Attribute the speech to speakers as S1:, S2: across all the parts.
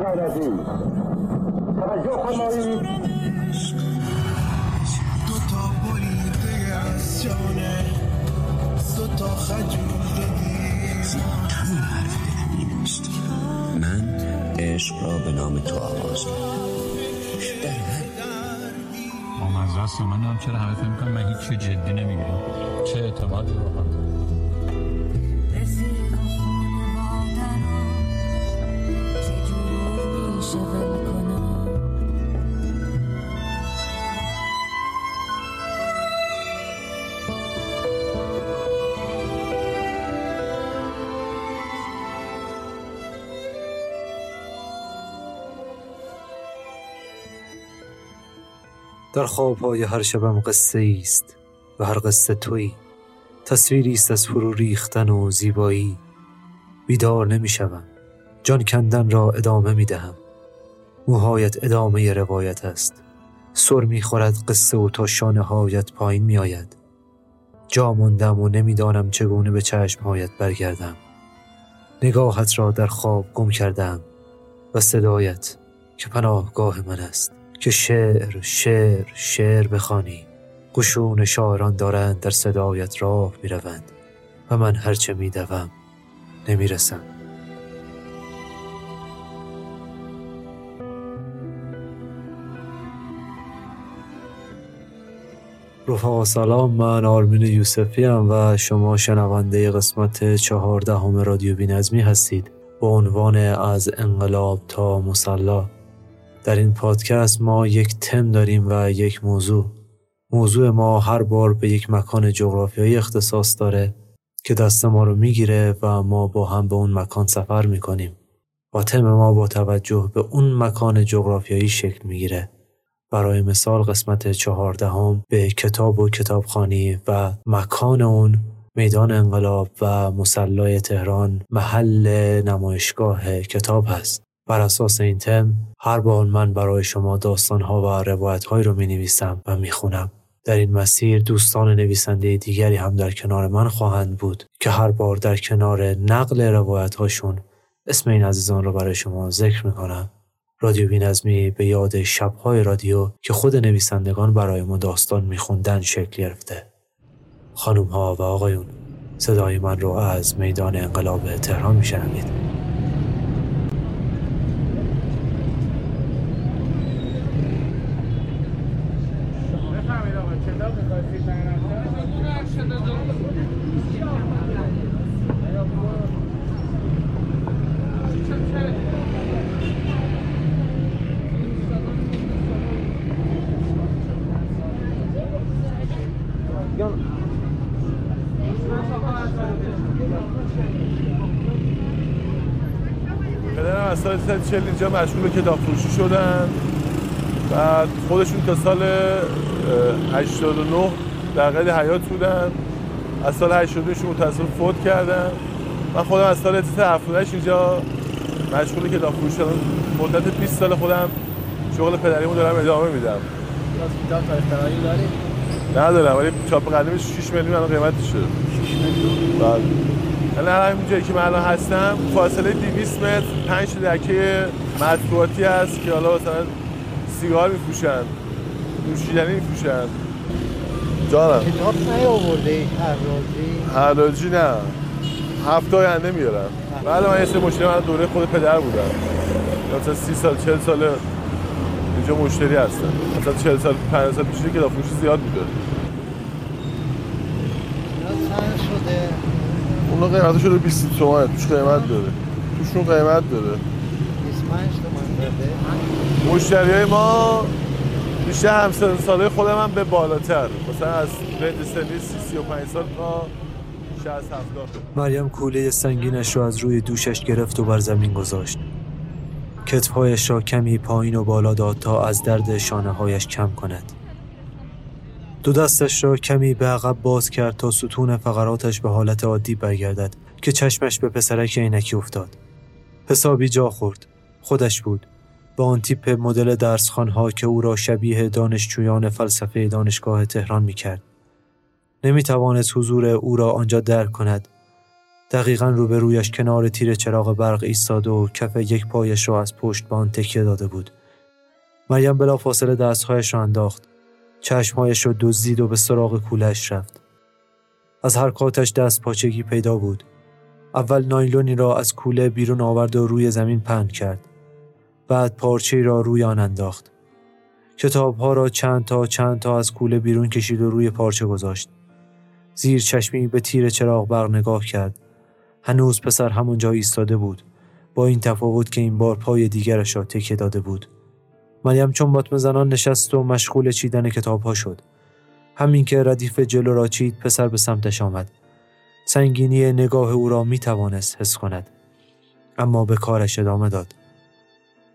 S1: غیرتی توجه فرمایید.
S2: دو تا بریده از جانه دو تا
S3: من عشق را به نام تو آغاز
S4: ما از دست من هم چرا همه فکر می‌کنم من هیچ جدی نمی‌گیریم چه اعتمادی رو
S5: در خوابهای هر شبم قصه است و هر قصه تویی تصویری است از فرو ریختن و زیبایی. بیدار نمی‌شوم جان کندن را ادامه می دهم. موهایت ادامه روایت است. سر می خورد قصه و تا شانه هایت پایین می آید. جا ماندم و نمی‌دانم چگونه به چشمهایت برگردم. نگاهت را در خواب گم کردم و صدایت که پناهگاه من است. که شعر شعر شعر بخوانی. قشون شاعران دارند در صدایت راه می‌روند. و من هرچه میدوم نمی‌رسم. رفقا سلام. من آرمین یوسفی هم و شما شنونده قسمت چهاردهم رادیو بینظمی هستید. با عنوان از انقلاب تا مسلا. در این پادکست ما یک تم داریم و یک موضوع. موضوع ما هر بار به یک مکان جغرافیایی اختصاص داره که دست ما رو می‌گیره و ما با هم به اون مکان سفر می‌کنیم. و تم ما با توجه به اون مکان جغرافیایی شکل می‌گیره. برای مثال قسمت چهاردهم به کتاب و کتابخانی و مکان اون میدان انقلاب و مسلای تهران محل نمایشگاه کتاب هست. بر اساس این تم هر بار من برای شما داستانها و روایتهایی رو می نویسم و می خونم. در این مسیر دوستان نویسنده دیگری هم در کنار من خواهند بود که هر بار در کنار نقل روایت هاشون اسم این عزیزان رو برای شما ذکر می کنم. رادیو بینظمی به یاد شبهای رادیو که خود نویسندگان برای ما داستان میخوندن شکل گرفته. خانم ها و آقایون صدای من رو از میدان انقلاب تهران میشنوید.
S6: از سال 140 اینجا مشغول به کتاب فروشی شدن. بعد خودشون تا سال اه، 89 در قید حیات بودن. از سال 82 شون متاسف فوت کردن. من خودم از سال 78 اینجا مشغول کتاب فروشی شدم. مدت 20 سال خودم شغل پدریمو دارم ادامه میدم.
S7: کتاب تاریخ فرایی داری؟
S6: ندارم ولی چاپ قدیمش 6 میلیون الان قیمتشه. بله. الان همین جایی که من الان هستم فاصله 200 متر 5 دکه مطبوعاتی هست که حالا مثلا سیگار میفروشن نوشیدنی میفروشن. جانم.
S7: کتاب نیاورده هر روزی
S6: حراجی نه. هفته آینده میارم. بله من یه سه مشتری من دوره خود پدر بودم. مثلا سی سال چل سال اینجا مشتری هستن مثلا چل سال پنج سال پیش که فروشی زیاد بوده
S7: اینا چند شده
S6: اون قیمت شده 20 تومن. توش قیمت داره. توشون قیمت داره.
S7: 25 تومن
S6: مشتری های ما بیشتر همسن ساله خود من به بالاتر. مثلا از رنج سنی 30 35 سال تا 60 70
S5: مریم کوله سنگینش را از روی دوشش گرفت و بر زمین گذاشت. کتفهایش را کمی پایین و بالا داد تا از درد شانه هایش کم کند. دو دستش را کمی به عقب باز کرد تا ستون فقراتش به حالت عادی برگردد که چشمش به پسرک عینکی افتاد. حسابی جا خورد. خودش بود. با آن تیپ مدل درسخانها که او را شبیه دانشجویان فلسفه دانشگاه تهران می کرد. نمی توانست حضور او را آنجا درک کند دقیقا روبرویش کنار تیر چراغ برق ایستاده و کف یک پایش را از پشت به آن تکیه داده بود مریم بلا فاصله دستهایش را انداخت چشمهایش را دزدید و به سراغ کولش رفت. از حرکاتش دست پاچگی پیدا بود. اول نایلونی را از کوله بیرون آورد و روی زمین پهن کرد. بعد پارچه را روی آن انداخت. کتابها را چند تا چند تا از کوله بیرون کشید و روی پارچه گذاشت. زیر چشمی به تیر چراغ برق نگاه کرد. هنوز پسر همونجا ایستاده بود. با این تفاوت که این بار پای دیگرش را تکیه داده بود. مریم چون باتم زنان نشست و مشغول چیدن کتابها شد. همین که ردیف جلو را چید پسر به سمتش آمد. سنگینی نگاه او را می توانست حس کند. اما به کارش ادامه داد.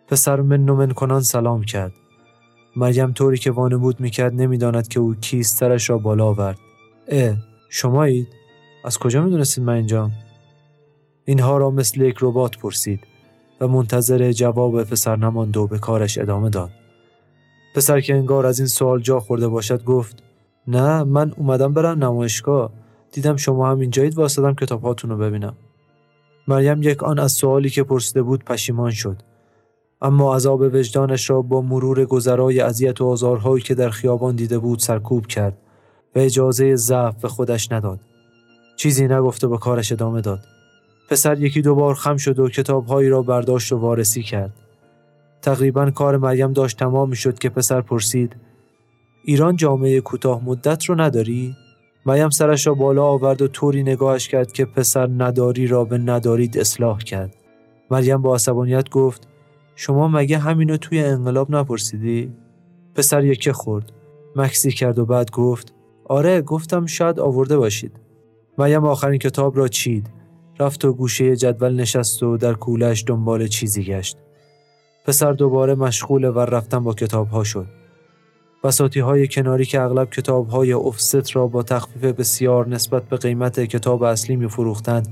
S5: پسر من من کنان سلام کرد. مریم طوری که وانمود می‌کرد نمی‌داند که او کیست سرش را بالا آورد. اه شمایید؟ از کجا می‌دونستید من اینجام؟ اینها را مثل یک ربات پرسید. و منتظر جواب پسر نماند و به کارش ادامه داد. پسر که انگار از این سوال جا خورده باشد گفت نه من اومدم برم نمایشگاه. دیدم شما هم اینجایید واسدم کتاب هاتون رو ببینم. مریم یک آن از سوالی که پرسیده بود پشیمان شد. اما عذاب وجدانش را با مرور گذرای اذیت و آزارهایی که در خیابان دیده بود سرکوب کرد و اجازه ضعف به خودش نداد. چیزی نگفته به کارش ادامه داد. پسر یکی دو بار خم شد و کتابهایی را برداشت و وارسی کرد تقریبا کار مریم داشت تمام می شد که پسر پرسید ایران جامعه کوتاه مدت رو نداری؟ مریم سرش را بالا آورد و طوری نگاهش کرد که پسر نداری را به ندارید اصلاح کرد. مریم با عصبانیت گفت شما مگه همینو توی انقلاب نپرسیدی؟ پسر یکه خورد. مکثی کرد و بعد گفت آره گفتم شاید آورده باشید. مریم آخرین کتاب را چید. رفت و گوشه جدول نشست و در کولش دنبال چیزی گشت. پسر دوباره مشغول ور رفتن با کتاب ها شد. بساطی های کناری که اغلب کتاب های افست را با تخفیف بسیار نسبت به قیمت کتاب اصلی می فروختند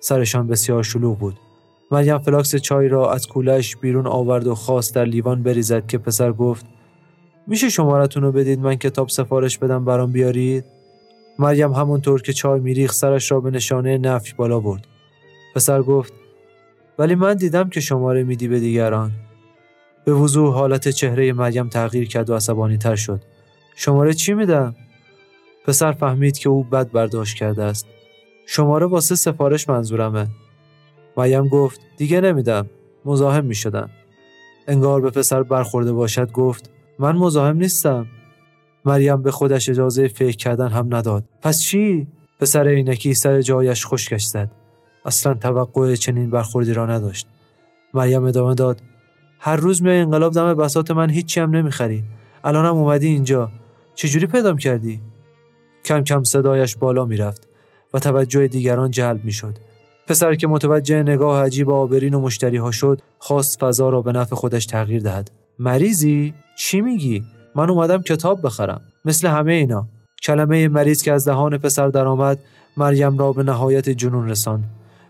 S5: سرشان بسیار شلوغ بود. مریم فلاکس چای را از کولش بیرون آورد و خواست در لیوان بریزد که پسر گفت میشه شمارتون رو بدید من کتاب سفارش بدم برام بیارید؟ مریم همونطور که چای میریخ سرش را به نشانه نفی بالا برد. پسر گفت ولی من دیدم که شماره میدی به دیگران. به وضوح حالت چهره مریم تغییر کرد و عصبانی تر شد. شماره چی میدم؟ پسر فهمید که او بد برداشت کرده است. شماره واسه سفارش منظورمه. مریم گفت دیگه نمیدم. مزاحم می شدن. انگار به پسر برخورده باشد گفت من مزاحم نیستم. مریم به خودش اجازه فکر کردن هم نداد. پس چی؟ پسر عینکی سر جایش خشکش زد. اصلا توقع چنین برخوردی را نداشت. مریم ادامه داد هر روز میای انقلاب دم بسات من هیچی هم نمی‌خری الانم اومدی اینجا چجوری پیدام کردی کم کم صدایش بالا می‌رفت و توجه دیگران جلب می‌شد پسر که متوجه نگاه عجیب آبرین و مشتری ها شد خواست فضا را به نفع خودش تغییر دهد مریضی چی میگی من اومدم کتاب بخرم. مثل همه اینا. کلمه مریض که از دهان پسر درآمد مریم را به نهایت جنون رساند.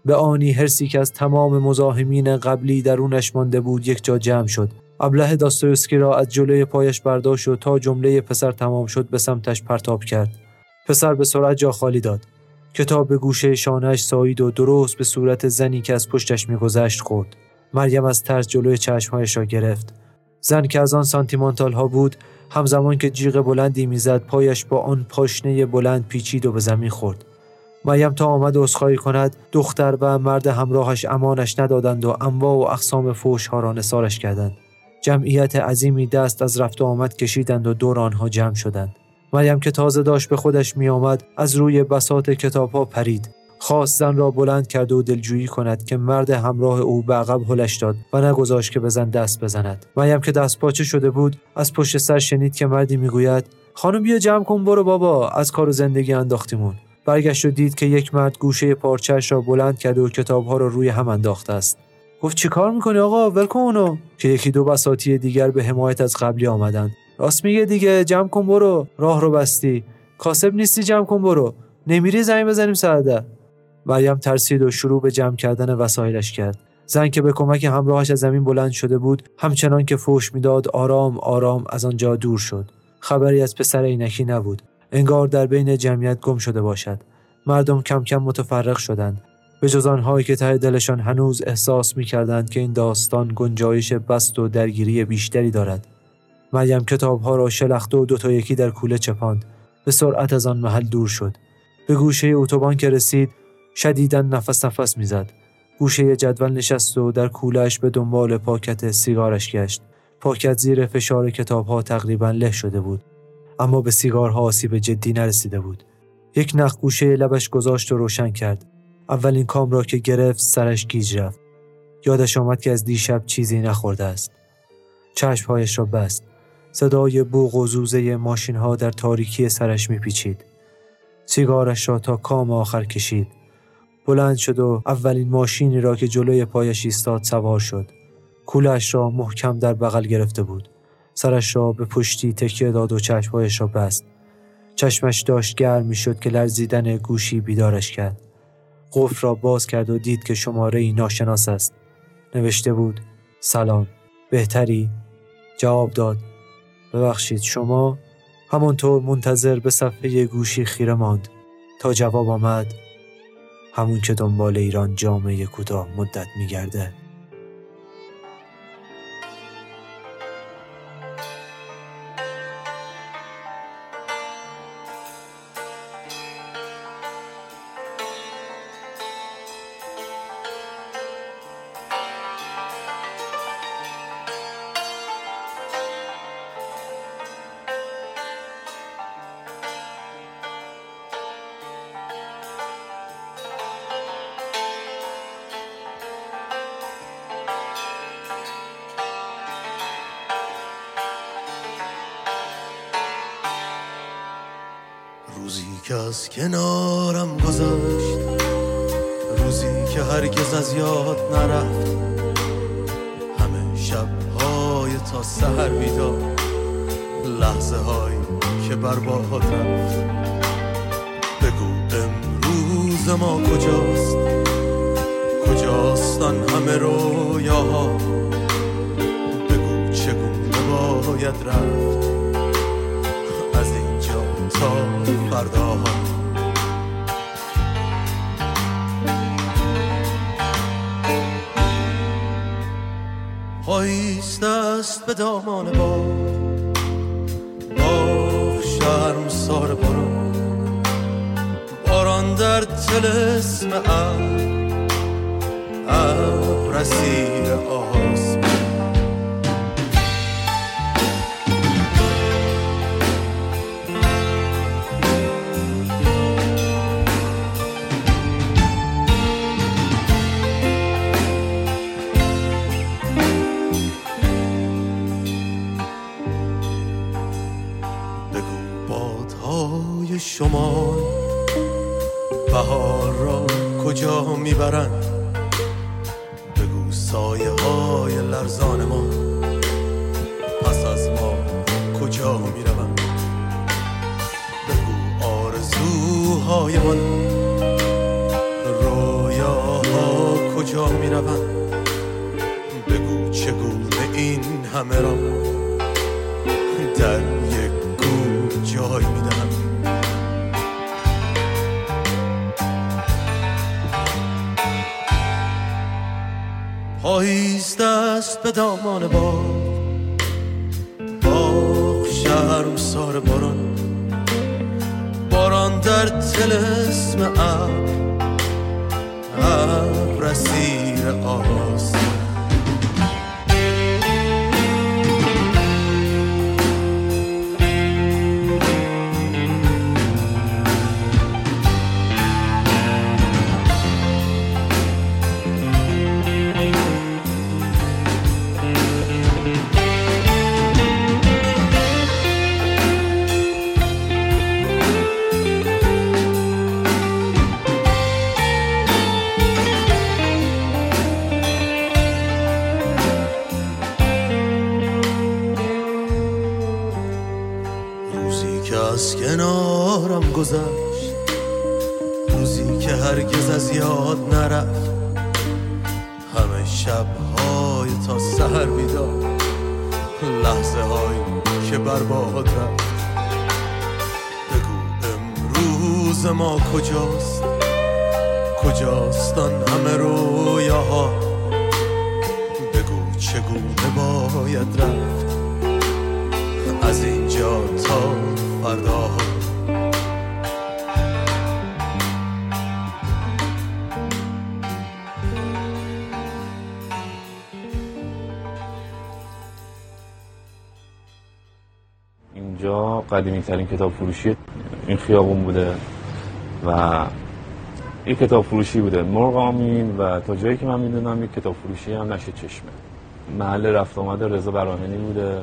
S5: به آنی هرسی که از تمام مزاحمین قبلی درونش مانده بود یک جا جمع شد. ابله داستویسکی را از جلوی پایش برداشت و تا جمله پسر تمام شد به سمتش پرتاب کرد. پسر به سرعت جا خالی داد. کتاب به گوشه شانهش سایید و درست به صورت زنی که از پشتش میگذشت خورد. مریم از ترس جلوی چشمهایش را گرفت. زن که از آن سانتیمانتال ها بود همزمان که جیغ بلندی می‌زد پایش با آن پاشنه بلند پیچید و به زمین خورد. مریم تا آمد عذرخواهی کند دختر و مرد همراهش امانش ندادند و انواع و اقسام فوش ها را نثارش کردند. جمعیت عظیمی دست از رفت و آمد کشیدند و دور آنها جمع شدند. مریم که تازه داشت به خودش می آمد از روی بساط کتاب ها پرید. خواست زن را بلند کرد و دلجویی کند که مرد همراه او به عقب هلش داد و نگذاشت که بزن دست بزند. مریم که دست پاچه شده بود از پشت سر شنید که مردی می‌گوید خانم بیا جمع کن برو بابا از کار و زندگی انداختیمون. برگشت و دید که یک مرد گوشه پارچهش را بلند کرده و کتابها را روی هم انداخته است. گفت چی کار می‌کنی آقا؟ ول کن اونو. که یکی دو بساتی دیگر به حمایت از قبلی آمدند. راست میگه دیگه جمع کن برو راه رو بستی. کاسب نیستی جمع کن برو. نمیری زنگ بزنیم سعده مریم ترسید و شروع به جمع کردن وسایلش کرد زن که به کمک همراهش از زمین بلند شده بود همچنان که فوش می‌داد آرام آرام از آنجا دور شد خبری از پسر عینکی نبود انگار در بین جمعیت گم شده باشد مردم کم کم متفرق شدند به جز آنهایی که ته دلشان هنوز احساس می کردند که این داستان گنجایش بست و درگیری بیشتری دارد. مریم کتابها را شلخته و دوتا یکی در کوله چپاند. به سرعت از آن محل دور شد. به گوشه اتوبان که رسید شدیدا نفس نفس می‌زد. گوشه جدول نشست و در کولش به دنبال پاکت سیگارش گشت. پاکت زیر فشار کتابها تقریبا له شده بود. اما به سیگارها آسیب جدی نرسیده بود. یک نخ گوشه لبش گذاشت و روشن کرد. اولین کام را که گرفت سرش گیج رفت. یادش آمد که از دیشب چیزی نخورده است. چشمهایش را بست. صدای بوغ و زوزه ماشین ها در تاریکی سرش میپیچید. سیگارش را تا کام آخر کشید. بلند شد و اولین ماشینی را که جلوی پایش ایستاد سوار شد. کولش را محکم در بغل گرفته بود. سرش را به پشتی تکیه داد و چشمهایش را بست. چشمش داشت گرم می شد که لرزیدن گوشی بیدارش کرد. قفل را باز کرد و دید که شماره ای ناشناس است. نوشته بود سلام بهتری؟ جواب داد ببخشید شما همانطور منتظر به صفحه گوشی خیره ماند تا جواب آمد همون که دنبال ایران جامعه کوتاه مدت میگرده
S2: که برباد رفت بگو امروز ما کجاست؟ کجاستن همه رویاها؟ بگو چگونه باید رفت؟ از اینجا تا فرداها. پاییست است به دامان با با شرم سار باران باران در تلسم ابر ابر اسیر آسمان شما بهار را کجا می‌برند؟ بگو سایه های لرزان ما پس از ما کجا می‌روند؟ بگو آرزوهای من رویاها کجا می‌روند؟ بگو چگونه این همه را پاییست است به دامان باد باغ شرم سار باران. باران در تلسم ابر ابر اسیر آسمان گذشت. روزی که هرگز از یاد نرفت. همه شبهای تا سهر بیدار لحظه هایی که برباد رفت. بگو امروز ما کجاست؟ کجاستان همه رویاها؟ بگو چگونه باید رفت؟ از اینجا تا فردا.
S8: قدیمی ترین کتاب فروشی این خیابون بوده و این کتاب فروشی بوده. مرغ آمین و تا جایی که من می‌دونم یک کتاب فروشی هم نشه چشمه. محل رفت آمده رضا براهنی بوده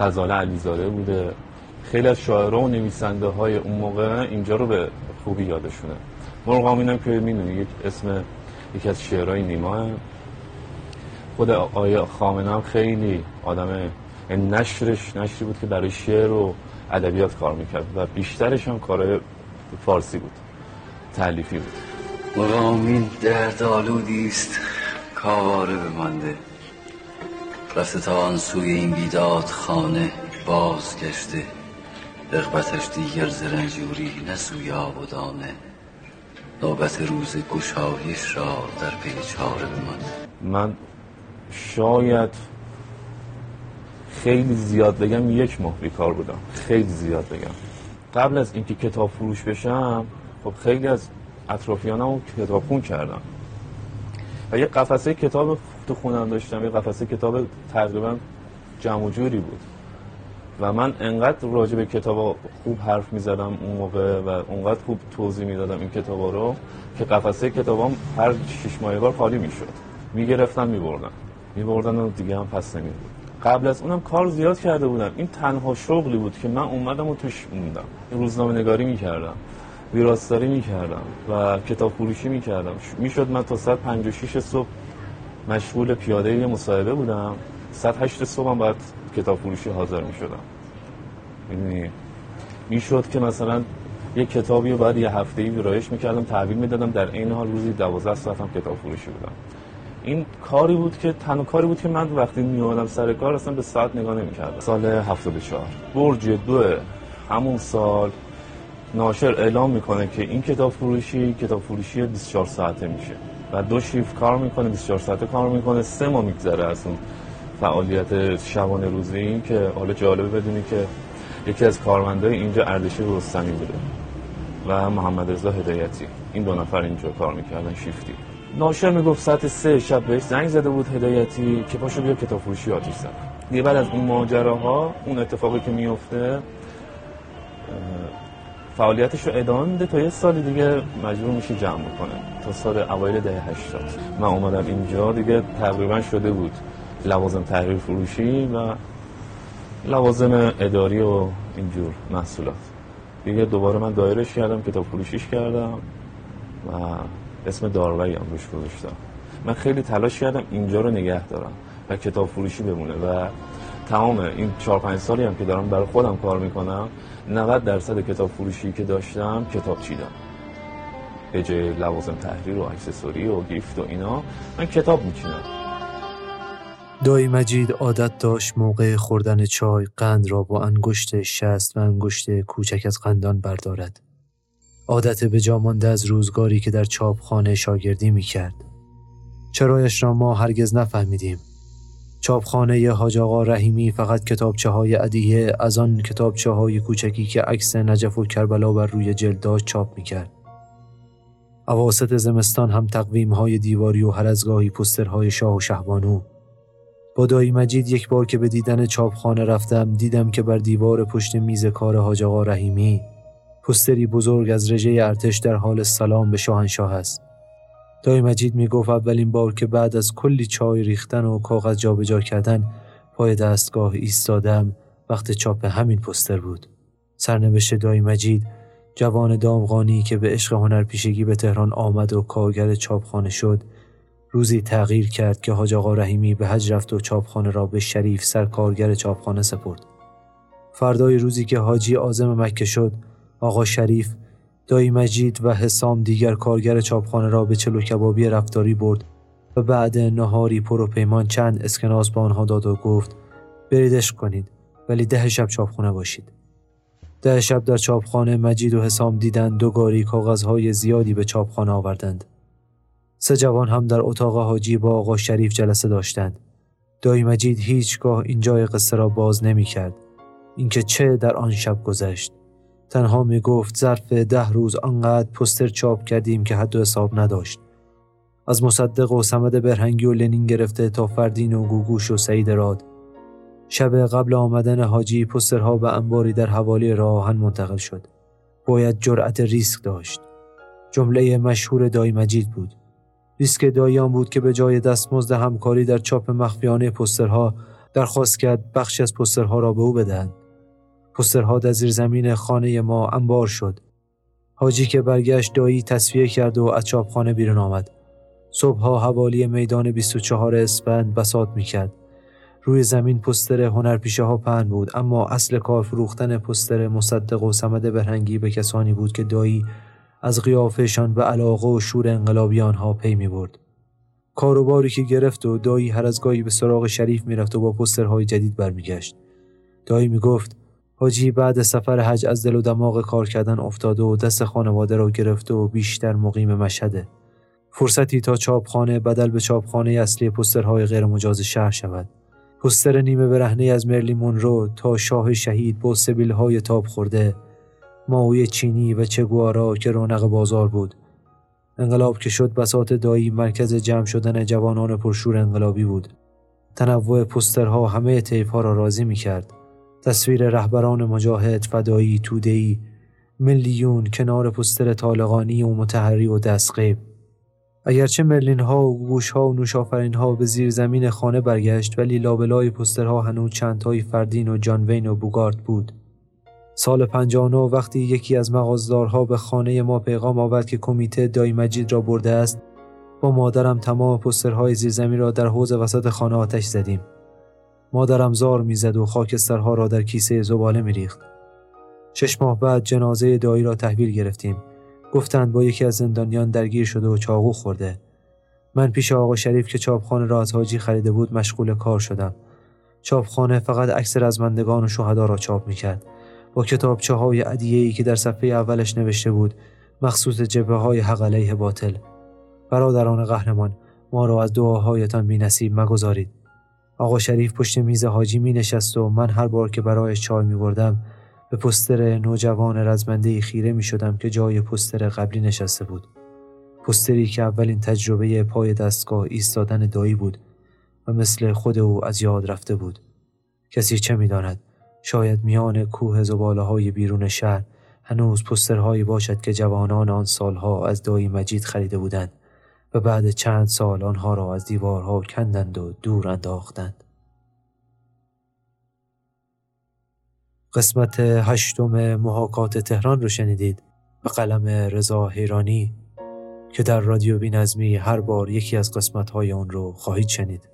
S8: غزاله علیزاده بوده. خیلی از شاعرها و نویسنده های اون موقع اینجا رو به خوبی یادشونه. مرغ آمین هم که می‌دونی یک اسم یکی از شعرهای نیماه خود آیا خامنه هم خیلی آدم نشرش نشری بود که برای شعر و ادبیات کار می‌کرد و بیشترش هم کارهای فارسی بود تعلیفی بود.
S3: مقامین درد آلودی است کاواره بمانده. رفته تا آن سوی این بیداد خانه بازگشته رغبتش دیگر زرنجوری نه سوی آب و دانه. نوبت روز گشایش را در پی چاره بمانده.
S8: من شاید خیلی زیاد بگم یک ماه بیکار بودم. خیلی زیاد بگم. قبل از اینکه کتاب فروش بشم خب خیلی از اطرافیانم کتاب خون کردم. و یه قفسه کتاب تو خونم داشتم یه قفسه کتاب تقریبا جمع جوری بود. و من انقدر راجع به کتاب خوب حرف می زدم اون موقع و انقدر خوب توضیح می دادم این کتاب رو که قفسه کتابام هر شش ماه بار خالی می شد می گرفتم می بردم می بردن و دیگه هم پس نمی بود قبل از اونم کار زیاد کرده بودم. این تنها شغلی بود که من اومدم و توش موندم. روزنامه نگاری می کردم ویراستاری می کردم و کتاب فروشی می کردم می من تا ساعت 56 صبح مشغول پیاده یه مصاحبه بودم. ساعت 8 صبح هم باید کتاب فروشی حاضر می شدم می‌دونی؟ می‌شد که مثلا یه کتابی رو بعد یه هفته ای ویرایش می‌کردم تحویل می‌دادم. در این حال روزی 12 ساعت هم کتاب فروشی بودم. این کاری بود که تنها کاری بود که من وقتی می سر کار اصلا به ساعت نگاه نمی‌کردم. سال 74 برج دو همون سال ناشر اعلام می‌کنه که این کتاب فروشی کتاب فروشی 24 ساعته میشه. و دو شیفت کار می‌کنه 24 ساعته کار می‌کنه. سه ماه میگذره از اون فعالیت شبانه روزی این که حالا جالبه بدونی که یکی از کارمندای اینجا اردشیر رستمی بوده و محمد رضا هدایتی. این دو نفر اینجا کار می‌کردن شیفتی. ناشر می‌گفت ساعت سه شب بهش زنگ زده بود هدایتی که پاشو بیا کتاب فروشی آتیش زن دیگه بعد از اون ماجراها اون اتفاقی که میفته فعالیتش رو ادامه میده تا یه سال دیگه مجبور میشه جمع کنه تا سال اوایل دهه 80 من اومدم اینجا دیگه تقریبا شده بود لوازم تحریر فروشی و لوازم اداری و اینجور محصولات. دیگه دوباره من دایرش کردم کتاب فروشیش کردم و اسم داروی هم روش گذاشتم. من خیلی تلاش کردم اینجا رو نگه دارم و کتاب فروشی بمونه و تمام این 4 5 سالی هم که دارم برای خودم کار می‌کنم 90 درصد کتاب فروشی که داشتم کتاب چیدم. به جای لوازم تحریر و اکسسوری و گیفت و اینا من کتاب میچینم.
S5: دایی مجید عادت داشت موقع خوردن چای قند را با انگشت شست و انگشت کوچک از قندان بردارد. عادت به جامانده از روزگاری که در چاپخانه شاگردی می کرد. چرایش را ما هرگز نفهمیدیم. چاپخانه حاج آقا رحیمی فقط کتابچه های عدیه از آن کتابچه های کوچکی که عکس نجف و کربلا بر روی جلد داشت چاپ می‌کرد. اواسط زمستان هم تقویم های دیواری و هر از گاهی پسترهای شاه و شهبانو. با دایی مجید یک بار که به دیدن چاپخانه رفتم دیدم که بر دیوار پشت میز کار حاج آقا رحیمی پستری بزرگ از رژه ارتش در حال سلام به شاهنشاه است. دای مجید می گفت اولین بار که بعد از کلی چای ریختن و کاغذ جابجا کردن پای دستگاه ایستادم وقت چاپ همین پستر بود. سرنوشت دای مجید جوان دامغانی که به عشق هنرپیشگی به تهران آمد و کارگر چاپخانه شد روزی تغییر کرد که حاج آقا رحیمی به حج رفت و چاپخانه را به شریف سرکارگر چاپخانه سپرد. فردای روزی که حاجی آزم مکه شد آقا شریف دایی مجید و حسام دیگر کارگر چاپخانه را به چلو کبابی رفتاری برد و بعد نهاری پر و پیمان چند اسکناس به آنها داد و گفت بریدش کنید ولی ده شب چاپخانه باشید ده شب در چاپخانه مجید و حسام دیدند دو گاری کاغذهای زیادی به چاپخانه آوردند سه جوان هم در اتاق حاجی با آقا شریف جلسه داشتند. دایی مجید هیچگاه اینجای قصه را باز نمی کرد. اینکه چه در آن شب گذشت. تنها می گفت ظرف ده روز آنقدر پستر چاپ کردیم که حد و حساب نداشت. از مصدق و سمد برهنگی و لنین گرفته تا فردین و گوگوش و سعید راد. شب قبل آمدن حاجی پسترها به انباری در حوالی راهن منتقل شد. باید جرأت ریسک داشت. جمله مشهور دایی مجید بود. ریسک داییان بود که به جای دستمزد همکاری در چاپ مخفیانه پسترها درخواست کرد بخشی از پسترها را به او بدهند. پسترها در زیر زمین خانه ما انبار شد. حاجی که برگشت دایی تصفیه کرد و از چاپخانه بیرون آمد. صبحها حوالی میدان 24 اسفند بساط می کرد. روی زمین پستر هنرپیشه ها پهن بود اما اصل کار فروختن پستر مصدق و سمد برهنگی به کسانی بود که دایی از قیافشان به علاقه و شور انقلابی آنها پی می برد. کاروباری که گرفت و دایی هر از گاهی به سراغ شریف می‌رفت و با پسترهای جدید برمیگشت. دایی می گفت حاجی بعد سفر حج از دل و دماغ کار کردن افتاده و دست خانواده را گرفته و بیشتر مقیم مشهده. فرصتی تا چاپخانه بدل به چاپخانه اصلی پسترهای غیرمجاز شهر شود. پستر نیمه برهنه از مرلی مونرو تا شاه شهید با های تاب خورده ماوی چینی و چگوارا که رونق بازار بود انقلاب که شد بسات دایی مرکز جمع شدن جوانان پرشور انقلابی بود تنوع پسترها همه ها را راضی می کرد تصویر رهبران مجاهد فدایی تودهی میلیون کنار پستر طالقانی و متحری و دستقیب اگرچه مرلین ها و گوش ها و نوشافرین ها به زیر زمین خانه برگشت ولی لابلای پسترها هنوز چندتایی فردین و جانوین و بوگارد بود. سال 59 وقتی یکی از مغازدارها به خانه ما پیغام آورد که کمیته دای مجید را برده است با مادرم تمام پسترهای زیرزمین را در حوز وسط خانه آتش زدیم. مادرم زار می‌زد و خاکسترها را در کیسه زباله میریخت. شش ماه بعد جنازه دایی را تحویل گرفتیم. گفتند با یکی از زندانیان درگیر شده و چاقو خورده. من پیش آقا شریف که چاپخانه را از حاجی خریده بود مشغول کار شدم. چاپخانه فقط عکس رزمندگان و شهدا را چاپ می‌کرد. با کتابچه های ای که در صفحه اولش نوشته بود مخصوص جبه های حق علیه باطل. برادران قهرمان ما را از دعاهایتان بی نصیب مگذارید. آقا شریف پشت میز حاجی می نشست و من هر بار که برایش چای می بردم به پستر نوجوان رزمنده خیره می شدم که جای پستر قبلی نشسته بود. پستری که اولین تجربه پای دستگاه ایستادن دایی بود و مثل خود او از یاد رفته بود. کسی چه می‌داند شاید میان کوه زباله های بیرون شهر هنوز پسترهایی باشد که جوانان آن سالها از دایی مجید خریده بودند و بعد چند سال آنها را از دیوارها کندند و دور انداختند. قسمت هشتم محاکات تهران رو شنیدید به قلم رضا حیرانی که در رادیو بینظمی هر بار یکی از قسمت‌های اون رو خواهید شنید.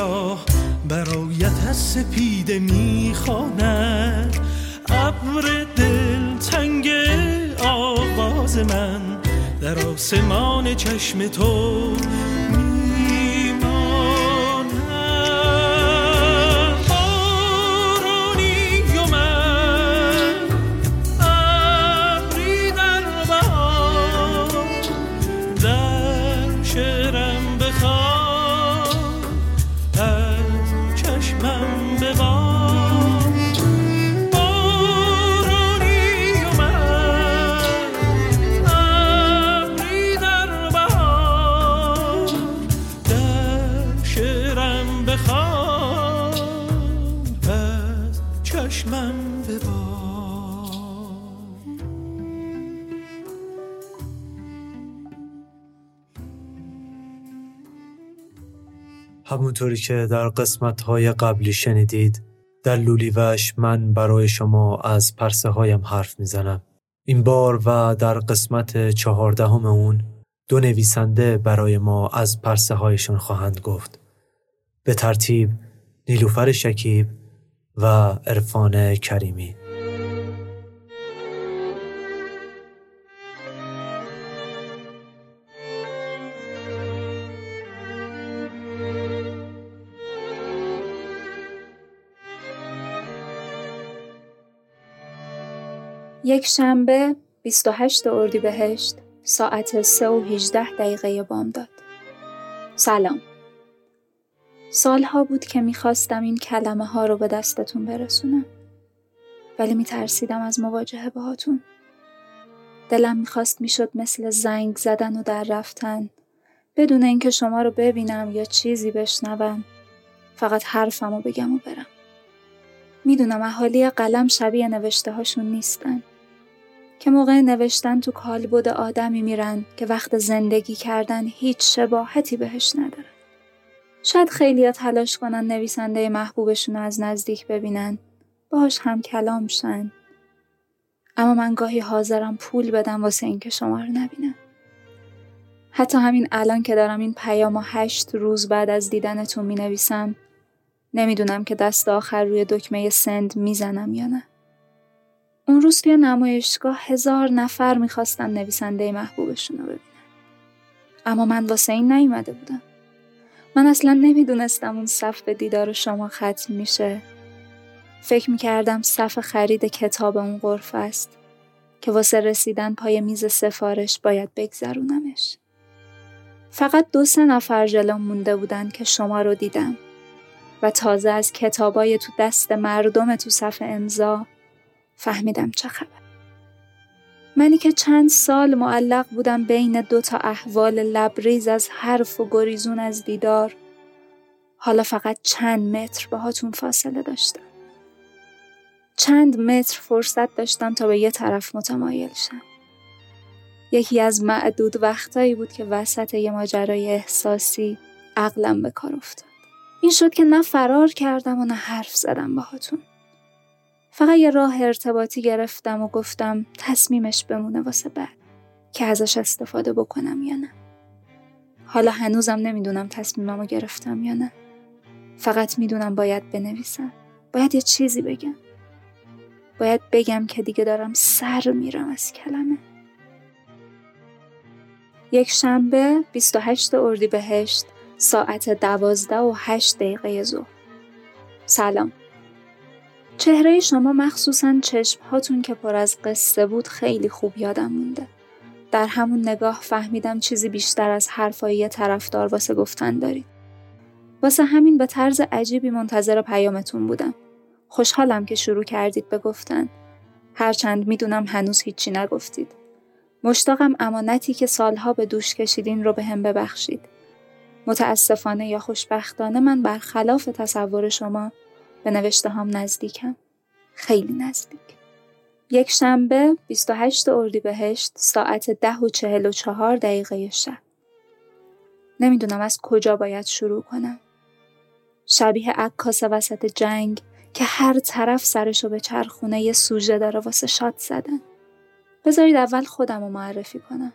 S9: سیاه برایت از سپیده می‌خواند. ابر دل تنگ آواز من در آسمان چشم تو
S5: همونطوری که در قسمت های قبلی شنیدید در لولیوش من برای شما از پرسه هایم حرف می‌زنم. این بار و در قسمت چهاردهم اون دو نویسنده برای ما از پرسه هایشون خواهند گفت. به ترتیب نیلوفر شکیب و عرفان کریمی.
S10: یک شنبه 28 اردیبهشت ساعت 3 و 18 دقیقه بامداد. سلام. سالها بود که می‌خواستم این کلمه ها رو به دستتون برسونم. ولی میترسیدم از مواجهه باهاتون. دلم می‌خواست می‌شد مثل زنگ زدن و در رفتن بدون اینکه شما رو ببینم یا چیزی بشنوم فقط حرفم رو بگم و برم. می‌دونم اهالی قلم شبیه نوشته هاشون نیستن. که موقع نوشتن تو کالبد آدمی میرن که وقت زندگی کردن هیچ شباهتی بهش نداره. شاید خیلی تلاش کنن نویسنده محبوبشون رو از نزدیک ببینن. باهاش هم کلام شن. اما من گاهی حاضرم پول بدم واسه اینکه شما رو نبینم. حتی همین الان که دارم این پیام و هشت روز بعد از دیدنتون می نویسم نمی‌دونم که دست آخر روی دکمه سند می‌زنم یا نه. اون روز توی نمایشگاه هزار نفر می‌خواستن نویسنده محبوبشون رو ببینن. اما من واسه این نیومده بودم. من اصلا نمی‌دونستم اون صف به دیدار شما ختم میشه. فکر می‌کردم صف خرید کتاب اون غرفه است که واسه رسیدن پای میز سفارش باید بگذرونمش. فقط دو سه نفر جلوم مونده بودن که شما رو دیدم و تازه از کتابای تو دست مردم تو صف امضا فهمیدم چه خبر. منی که چند سال معلق بودم بین دو تا احوال لبریز از حرف و گریزون از دیدار حالا فقط چند متر باهاتون فاصله داشتم. چند متر فرصت داشتم تا به یه طرف متمایل شم. یکی از معدود وقتایی بود که وسط یه ماجرای احساسی عقلم به کار افتاد. این شد که نه فرار کردم و نه حرف زدم باهاتون. فقط یه راه ارتباطی گرفتم و گفتم تصمیمش بمونه واسه بعد که ازش استفاده بکنم یا نه. حالا هنوزم نمی‌دونم تصمیممو گرفتم یا نه. فقط می‌دونم باید بنویسم. باید یه چیزی بگم. باید بگم که دیگه دارم سر میرم از کلمه. یک شنبه 28 اردیبهشت ساعت دوازده و هشت دقیقه ظهر. سلام. چهره شما مخصوصا چشم هاتون که پر از قصه بود خیلی خوب یادم مونده. در همون نگاه فهمیدم چیزی بیشتر از حرفایی طرفدار واسه گفتن دارید. واسه همین به طرز عجیبی منتظر پیامتون بودم. خوشحالم که شروع کردید به گفتن. هرچند می‌دونم هنوز هیچی نگفتید. مشتاقم امانتی که سالها به دوش کشیدین رو به هم ببخشید. متاسفانه یا خوشبختانه من برخلاف تصور شما به نوشته هم نزدیکم. خیلی نزدیک. یک شنبه 28 اردیبهشت ساعت ده و چهل و چهار دقیقه شب. نمی‌دونم از کجا باید شروع کنم. شبیه عکاس وسط جنگ که هر طرف سرشو به چرخونه یه سوژه داره واسه شاد زدن. بذارید اول خودم رو معرفی کنم.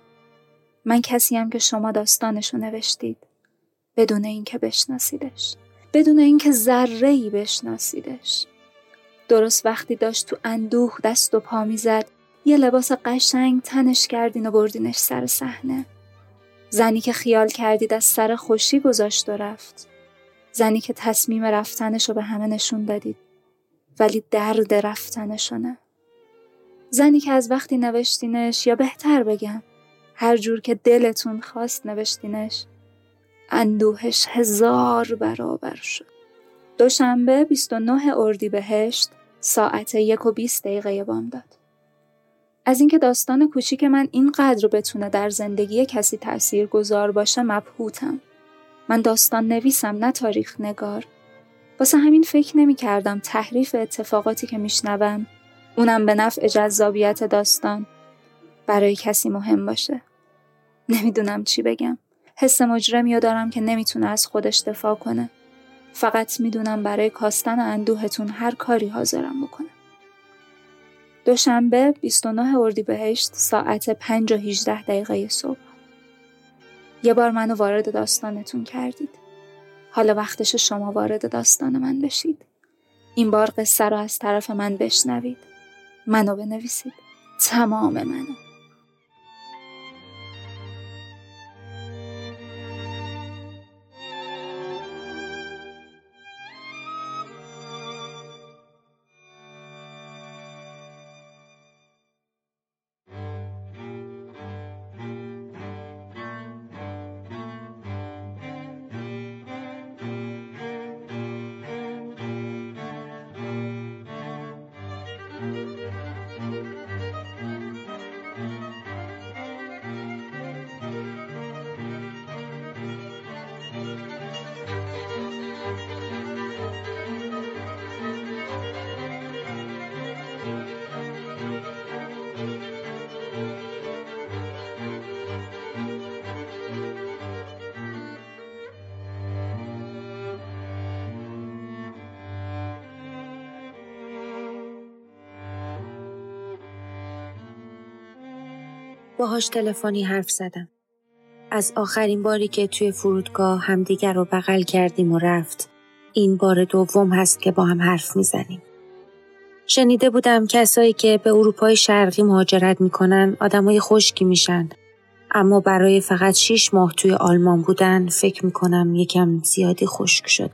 S10: من کسیم که شما داستانشو نوشتید بدون اینکه بشناسیدش بدون اینکه ذره ای بشناسیدش. درست وقتی داشت تو اندوه دست و پا می‌زد یه لباس قشنگ تنش کردین و بردینش سر صحنه. زنی که خیال کردید از سر خوشی گذاشت و رفت. زنی که تصمیم رفتنش رو به همه نشون دادید ولی درد رفتنشونه زنی که از وقتی نوشتینش یا بهتر بگم هر جور که دلتون خواست نوشتینش اندوهش هزار برابر شد دوشنبه 29 اردیبهشت ساعت یک و 20 دقیقه بام داد از اینکه داستان کوچیک من اینقدر بتونه در زندگی کسی تأثیر گذار باشه مبهوتم. من داستان نویسم نه تاریخ نگار. واسه همین فکر نمی کردم تحریف اتفاقاتی که میشنوم اونم به نفع جذابیت داستان برای کسی مهم باشه. نمی‌دونم چی بگم. حس مجرمی دارم که نمی‌تونه از خودش دفاع کنه. فقط می‌دونم برای کاستن اندوهتون هر کاری حاضرم بکنم. دوشنبه 29 اردیبهشت ساعت 5 و 18 دقیقه صبح. یه بار منو وارد داستانتون کردید. حالا وقتش شما وارد داستان من بشید. این بار قصه رو از طرف من بشنوید. منو بنویسید. تمام منو.
S11: باهاش تلفنی حرف زدم. از آخرین باری که توی فرودگاه همدیگر رو بغل کردیم و رفت این بار دوم هست که با هم حرف می‌زنیم. شنیده بودم کسایی که به اروپای شرقی مهاجرت می‌کنن آدمای خشکی میشن اما برای فقط شیش ماه توی آلمان بودن فکر می‌کنم یکم زیادی خشک شد.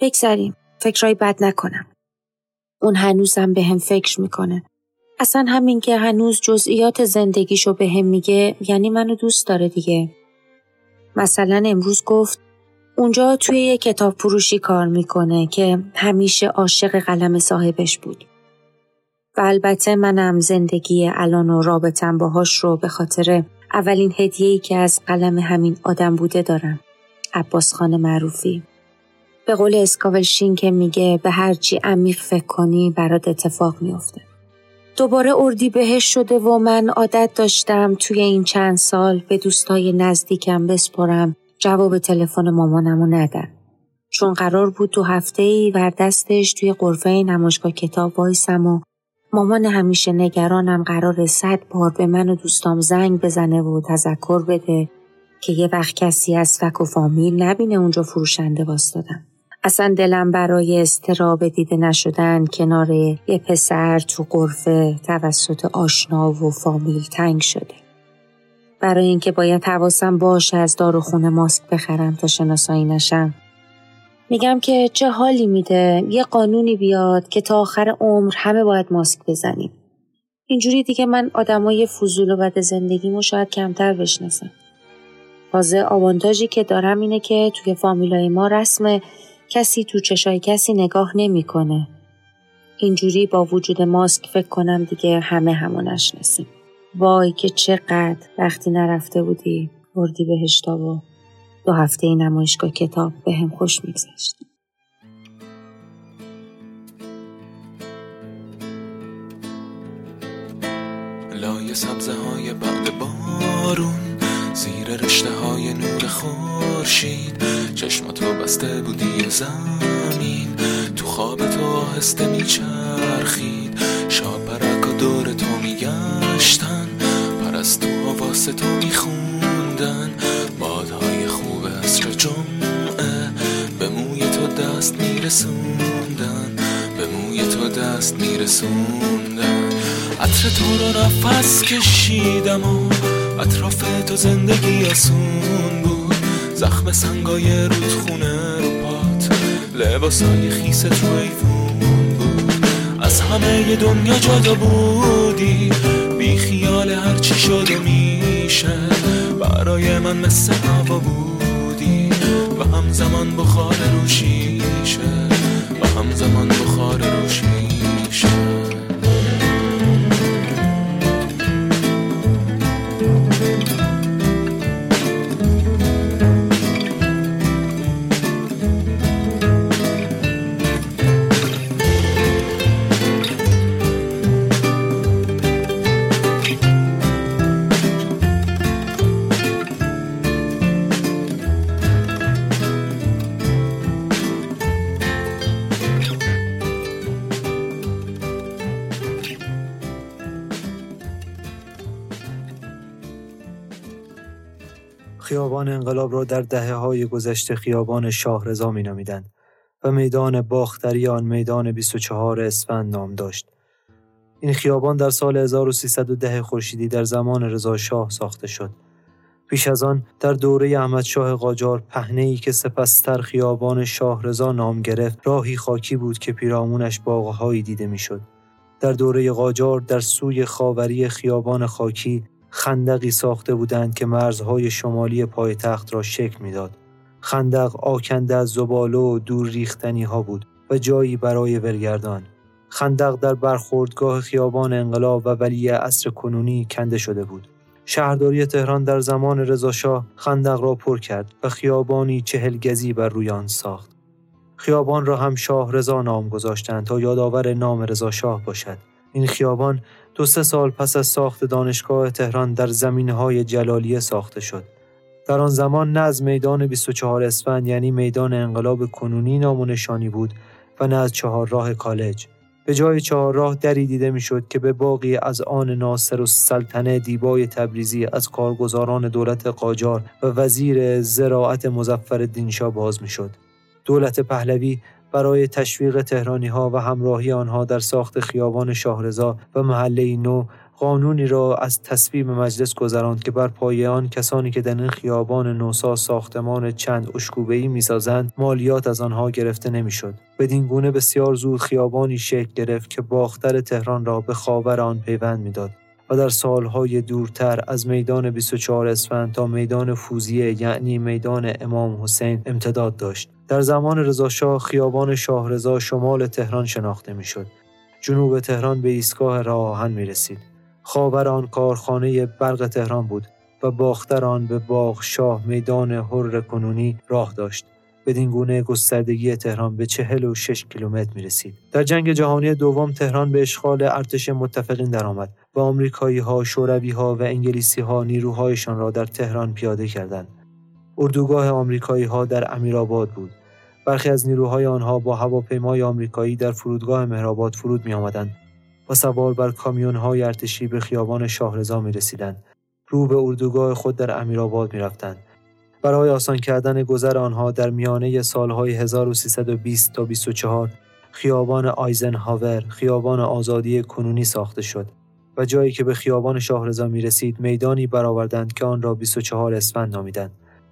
S11: بگذاریم فکرای بد نکنم. اون هنوزم به هم فکر می‌کنه اصلا همین که هنوز جزئیات زندگیشو به هم میگه یعنی منو دوست داره دیگه. مثلا امروز گفت اونجا توی یه کتاب فروشی کار می‌کنه که همیشه عاشق قلم صاحبش بود. و البته منم زندگی الان و رابطم باهاش رو به خاطر اولین هدیه‌ای که از قلم همین آدم بوده دارم. عباس خان معروفی. به قول اسکاولشین که میگه به هرچی عمیق فکر کنی برات اتفاق میافته. دوباره اردی بهش شده و من عادت داشتم توی این چند سال به دوستای نزدیکم بسپرم جواب تلفن مامانمو ندن. چون قرار بود تو هفته ای ور دستش توی قرفه نمایشگاه کتاب وایسم و مامان همیشه نگرانم قرار صد بار به من و دوستام زنگ بزنه و تذکر بده که یه وقت کسی از فک و فامیل نبینه اونجا فروشنده باستادم. اصلا دلم برای استراب دیده نشدن کنار یه پسر تو قرفه توسط آشنا و فامیل تنگ شده. برای اینکه باید حواسم باشه از داروخونه ماسک بخرم تا شناسایی نشم. میگم که چه حالی میده یه قانونی بیاد که تا آخر عمر همه باید ماسک بزنیم. اینجوری دیگه من آدمای فضول و بد زندگیمو شاید کمتر بشناسم. تازه آوانتاژی که دارم اینه که توی فامیلای ما رسم کسی تو چشای کسی نگاه نمی‌کنه. اینجوری با وجود ماسک فکر کنم دیگه همه همو نشناسیم. وای که چقدر وقتی نرفته بودی بردی بهشتا و دو هفته نمایشگاه کتاب به هم خوش میگذشت.
S12: لای سبزه های بعد بارون زیر رشته های نور خورشید چشم تو بسته بودی زمین تو خواب تو آهسته میچرخید. شاب برک و دور تو میگشتن پرستو واسه تو میخوندن. بادهای خوب عصر جمعه به موی تو دست میرسوندن به موی تو دست میرسوندن. عطر تو رو نفس کشیدم و اطراف تو زندگی اسون زخم سنگای رودخونه رو پات. لباسای خیست رو ایفون بود. از همه دنیا جدا بودی. بی خیال هرچی شد و میشه. برای من مثل هوا بودی. و همزمان بخار روشیشه. و همزمان بخار روشیشه.
S5: خیابان انقلاب را در دهه های گذشته خیابان شاهرضا می نامیدند و میدان باختری آن میدان 24 اسفند نام داشت. این خیابان در سال 1310 خورشیدی در زمان رضا شاه ساخته شد. پیش از آن در دوره احمد شاه قاجار ای که سپستر خیابان شاهرضا نام گرفت راهی خاکی بود که پیرامونش باغهایی دیده می‌شد. در دوره قاجار در سوی خاوری خیابان خاکی خندقی ساخته بودند که مرزهای شمالی پایتخت را شکل می‌داد. خندق آکنده از زباله و دور ریختنی ها بود و جایی برای ولگردان. خندق در برخوردگاه خیابان انقلاب و ولی عصر کنونی کنده شده بود. شهرداری تهران در زمان رضاشاه خندق را پر کرد و خیابانی چهل گزی بر روی آن ساخت. خیابان را هم شاه رضا نام گذاشتند تا یادآور نام رضا شاه باشد. این خیابان دو سه سال پس از ساخت دانشگاه تهران در های جلالیه ساخته شد. در آن زمان نه از میدان 24 اسفند یعنی میدان انقلاب کنونی نام و نشانی بود و نه از چهارراه کالج. به جای چهارراه دری دیده می‌شد که به باقی از آن ناصر و سلطنه دیبای تبریزی از کارگزاران دولت قاجار و وزیر زراعت مزفر دینشا باز می‌شد. دولت پهلوی برای تشویق تهرانی ها و همراهی آنها در ساخت خیابان شاهرضا و محله نو قانونی را از تصویب مجلس گذراند که بر پایه آن کسانی که در این خیابان نوسا ساختمان چند اشکوبه‌ای می‌سازند مالیات از آنها گرفته نمی‌شد بدین گونه بسیار زود خیابانی شکل گرفت که باختر تهران را به خاور آن پیوند می‌داد و در سالهای دورتر از میدان 24 اسفند تا میدان فوزیه یعنی میدان امام حسین امتداد داشت. در زمان رضاشاه خیابان شاهرضا شمال تهران شناخته می‌شد. جنوب تهران به ایستگاه راه آهن می رسید. خاور آن کارخانه برق تهران بود و باختر آن به باغ شاه میدان حر کنونی راه داشت. بدین گونه گستردگی تهران به 46 کیلومتر می رسید. در جنگ جهانی دوم تهران به اشغال ارتش متفقین درآمد و آمریکایی ها، شوروی ها و انگلیسی ها نیروهایشان را در تهران پیاده کردند. اردوگاه آمریکایی ها در امیرآباد بود. برخی از نیروهای آنها با هواپیمای آمریکایی در فرودگاه مهرآباد فرود می آمدند و سوار بر کامیون های ارتشی به خیابان شاهرضا می رسیدند. رو به اردوگاه خود در امیرآباد می رفتند. برای آسان کردن گذر آنها در میانه سالهای 1320 تا 24 خیابان آیزنهاور خیابان آزادی کنونی ساخته شد و جایی که به خیابان شاهرضا می رسید میدانی برآوردند که آن را 24 اسفند نامیدند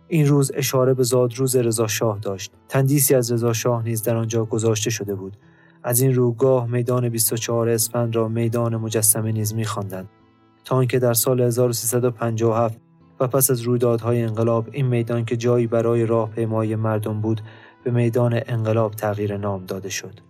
S5: این روز اشاره به زادروز رضا شاه داشت. تندیسی از رضا شاه نیز در آنجا گذاشته شده بود. از این روگاه میدان 24 اسفند را میدان مجسمه نیز می‌خواندند. تا آنکه در سال 1357 و پس از رویدادهای انقلاب این میدان که جایی برای راهپیمایی مردم بود به میدان انقلاب تغییر نام داده شد.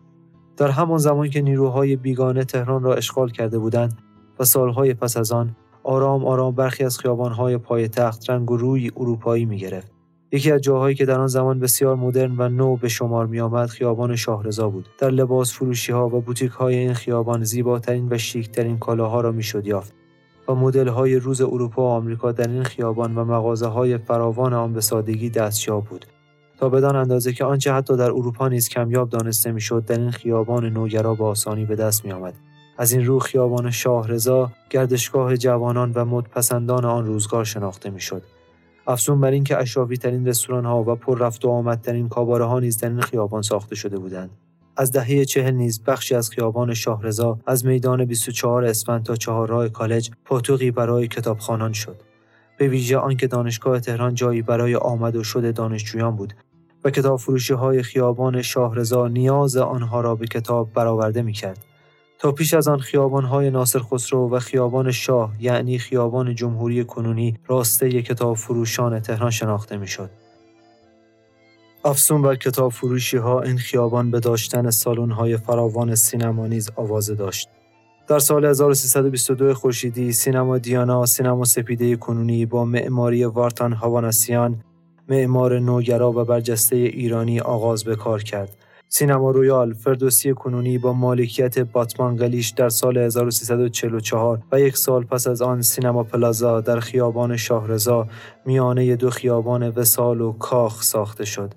S5: در همان زمان که نیروهای بیگانه تهران را اشغال کرده بودند و سالهای پس از آن آرام آرام برخی از خیابانهای پای تخت رنگ و روی اروپایی می گرفت. یکی از جاهایی که در آن زمان بسیار مدرن و نو به شمار می آمد خیابان شاهرضا بود. در لباس فروشی ها و بوتیک های این خیابان زیباترین و شیکترین کالاها را می‌شد یافت. و های روز اروپا و آمریکا در این خیابان و مغازه های فراوان آن به سادگی دستیاب بود تا بدان اندازه که آنچه حتی در اروپا نیز کمیاب دانسته می‌شد در این خیابان نوگرا به آسانی به دست می آمد. از این رو خیابان شاهرضا گردشگاه جوانان و مدپسندان آن روزگار شناخته می‌شد افزون بر اینکه اشرافی ترین رستوران ها و پر رفت و آمدترین کاباره ها نیز در این خیابان ساخته شده بودند. از دهه چهل نیز بخشی از خیابان شاهرضا از میدان 24 اسفند تا چهارراه کالج پاتوقی برای کتابخانان شد. به ویژه آنکه دانشگاه تهران جایی برای آمد و شد دانشجویان بود و کتاب فروشی های خیابان شاهرضا نیاز آنها را به کتاب برآورده می کرد. تا پیش از آن خیابان های ناصر خسرو و خیابان شاه یعنی خیابان جمهوری کنونی راسته کتاب فروشان تهران شناخته می شد. افسون بر کتاب فروشی ها این خیابان به داشتن سالن های فراوان سینما نیز آوازه داشت. در سال 1322 خورشیدی سینما دیانا سینما سپیده کنونی با معماری وارتان هاواناسیان معمار نوگرا و برجسته ایرانی آغاز به کار کرد. سینما رویال فردوسی کنونی با مالکیت باتمانقلیچ در سال 1344 و یک سال پس از آن سینما پلازا در خیابان شاهرضا میانه دو خیابان وسال و کاخ ساخته شد.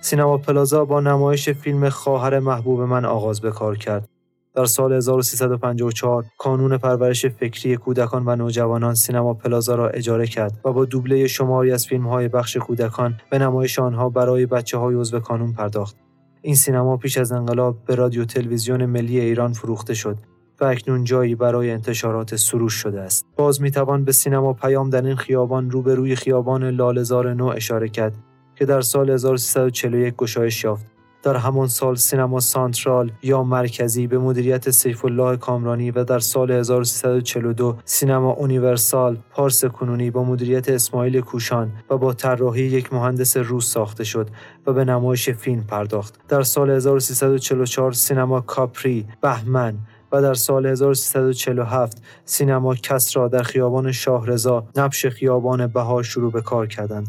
S5: سینما پلازا با نمایش فیلم خواهر محبوب من آغاز به کار کرد. در سال 1354 کانون پرورش فکری کودکان و نوجوانان سینما پلازا را اجاره کرد و با دوبله شماری از فیلم های بخش کودکان به نمایش آنها برای بچه های عضو کانون پرداخت. این سینما پیش از انقلاب به رادیو تلویزیون ملی ایران فروخته شد و اکنون جایی برای انتشارات سروش شده است. باز می توان به سینما پیام در این خیابان روبروی خیابان لالزار نو اشاره کرد که در سال 1341 گشایش یافت. در همان سال سینما سانترال یا مرکزی به مدیریت سیف الله کامرانی و در سال 1342 سینما اونیورسال پارس کنونی با مدیریت اسماعیل کوشان و با طراحی یک مهندس روس ساخته شد و به نمایش فیلم پرداخت. در سال 1344 سینما کاپری، بهمن و در سال 1347 سینما کسرا در خیابان شاهرضا نبش خیابان بهار شروع به کار کردند.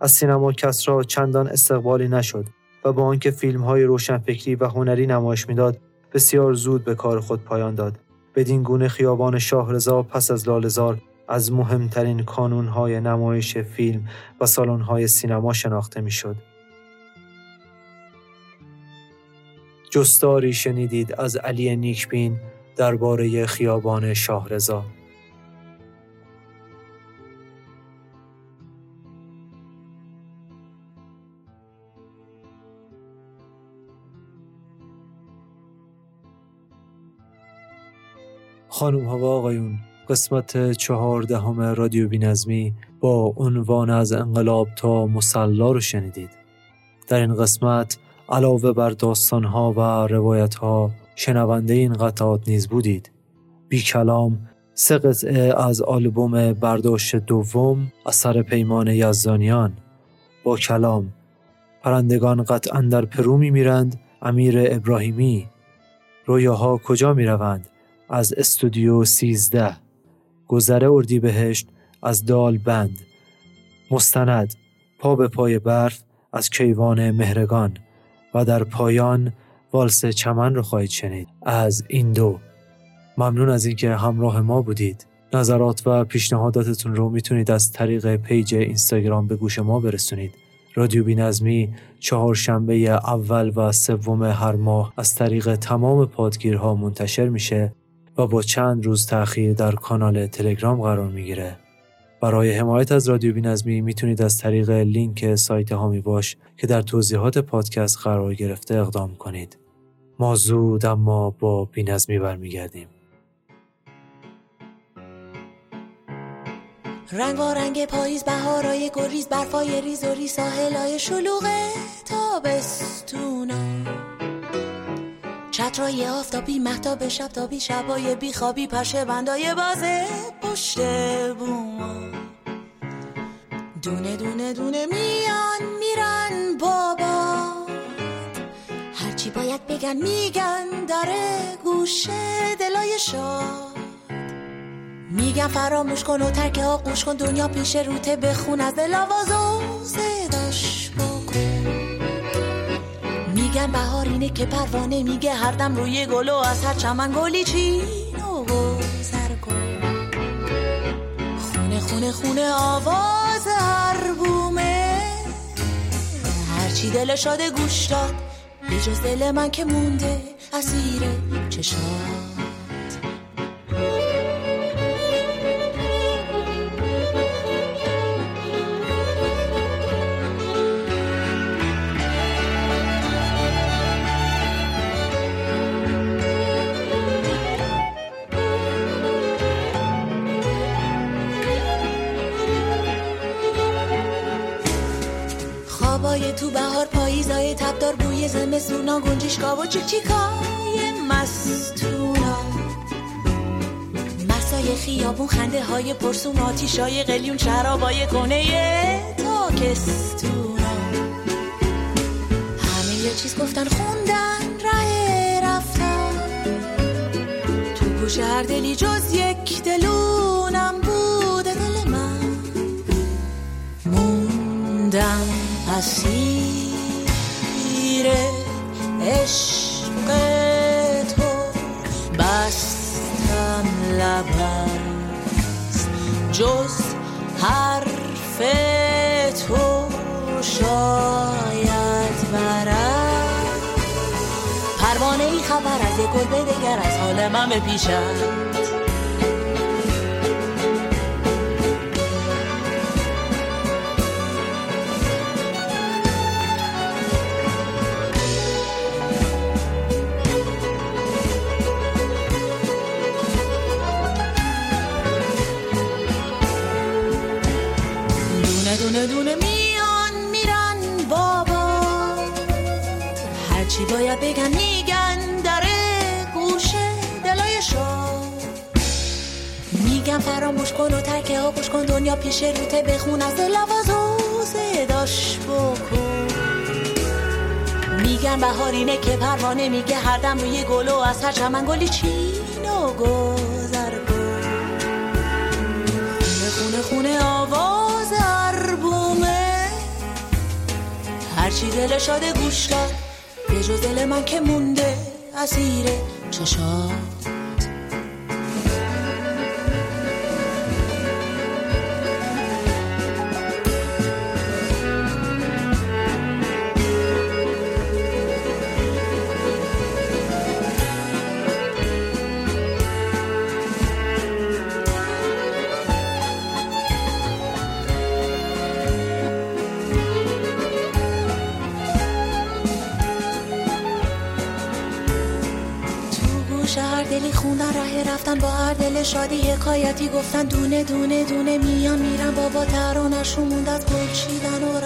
S5: از سینما کسرا چندان استقبالی نشد و با آنکه فیلم های روشنفکری و هنری نمایش می‌داد بسیار زود به کار خود پایان داد بدین گونه خیابان شاهرضا پس از لالزار از مهمترین کانونهای نمایش فیلم و سالن‌های سینما شناخته می‌شد. جستاری شنیدید از علی نیکبین درباره خیابان شاهرضا. خانم ها و آقایون قسمت چهاردهم رادیو بینظمی با عنوان از انقلاب تا مسلا رو شنیدید. در این قسمت علاوه بر داستان ها و روایت ها شنونده این قطعات نیز بودید. بی کلام سه قطعه از آلبوم برداشت دوم اثر پیمان یزدانیان. با کلام پرندگان قطعا در پرو می میرند امیر ابراهیمی. رویاها کجا می روند از استودیو 13 گذر اردیبهشت از دال بند. مستند. پا به پای برف از کیوان مهرگان و در پایان والس چمن رو خواهید شنید. از این دو. ممنون از اینکه همراه ما بودید. نظرات و پیشنهاداتتون رو می‌تونید از طریق پیج اینستاگرام به گوش ما برسونید. رادیو بینظمی چهارشنبه اول و سوم هر ماه از طریق تمام پادگیرها منتشر میشه. و با چند روز تأخیر در کانال تلگرام قرار می‌گیره. برای حمایت از رادیو بینظمی می‌تونید از طریق لینک سایت هامی باش که در توضیحات پادکست قرار گرفته اقدام کنید. ما زود اما با بینظمی برمیگردیم.
S13: رنگ و رنگ پاییز بهارای گریز برفای ریز و ری ساحلای شلوغ تابستونا چترای آفتابی محتاب شب تابی شبای بیخوابی پشه بندای بازه پشت بوما. دونه دونه دونه میان میرن بابا هرچی باید بگن میگن داره گوشه دلای شاد. میگن فراموش کن و ترک آقوش کن دنیا پیش روته بخون از دل آواز و میگن بهار اینه که پروانه میگه هر دم روی گل و از هر چمن گلی چین و کن خونه خونه خونه آواز هر بومه. هرچی دل شاده گوش داد به دل من که مونده اسیر چشم زمستونا گنجشگاه و چیک چیکای مستونا مسای خیابون خنده های پرسون آتیشای قلیون شرابای کنه تاکستونا. همه یه چیز گفتن خوندن ره رفتن. تو گوش هر دلی جز یک دلونم بوده دل من. موندم اسیر عشق تو بستم لبست جز حرف تو شاید برد پروانه ای خبر از گل به دگر از حال من به دونه دونه میان میرن بابا. هرچی باید بگن میگن در گوشه دلای شاد میگن فراموش کن و ترکه ها کن دنیا پیش روته بخون از لواز و صداش بکن. میگن بهارینه که پروانه میگه هر دم روی گلو از هر چمن گلی چین و گذر کن. خونه خونه خونه آواز هرچی دل شاده گوش کرد به جز دل من که مونده اسیر چشات. شادی حکایتی گفتن دونه دونه دونه میان میرن. بابا ترانش رو موند از گل چیدن و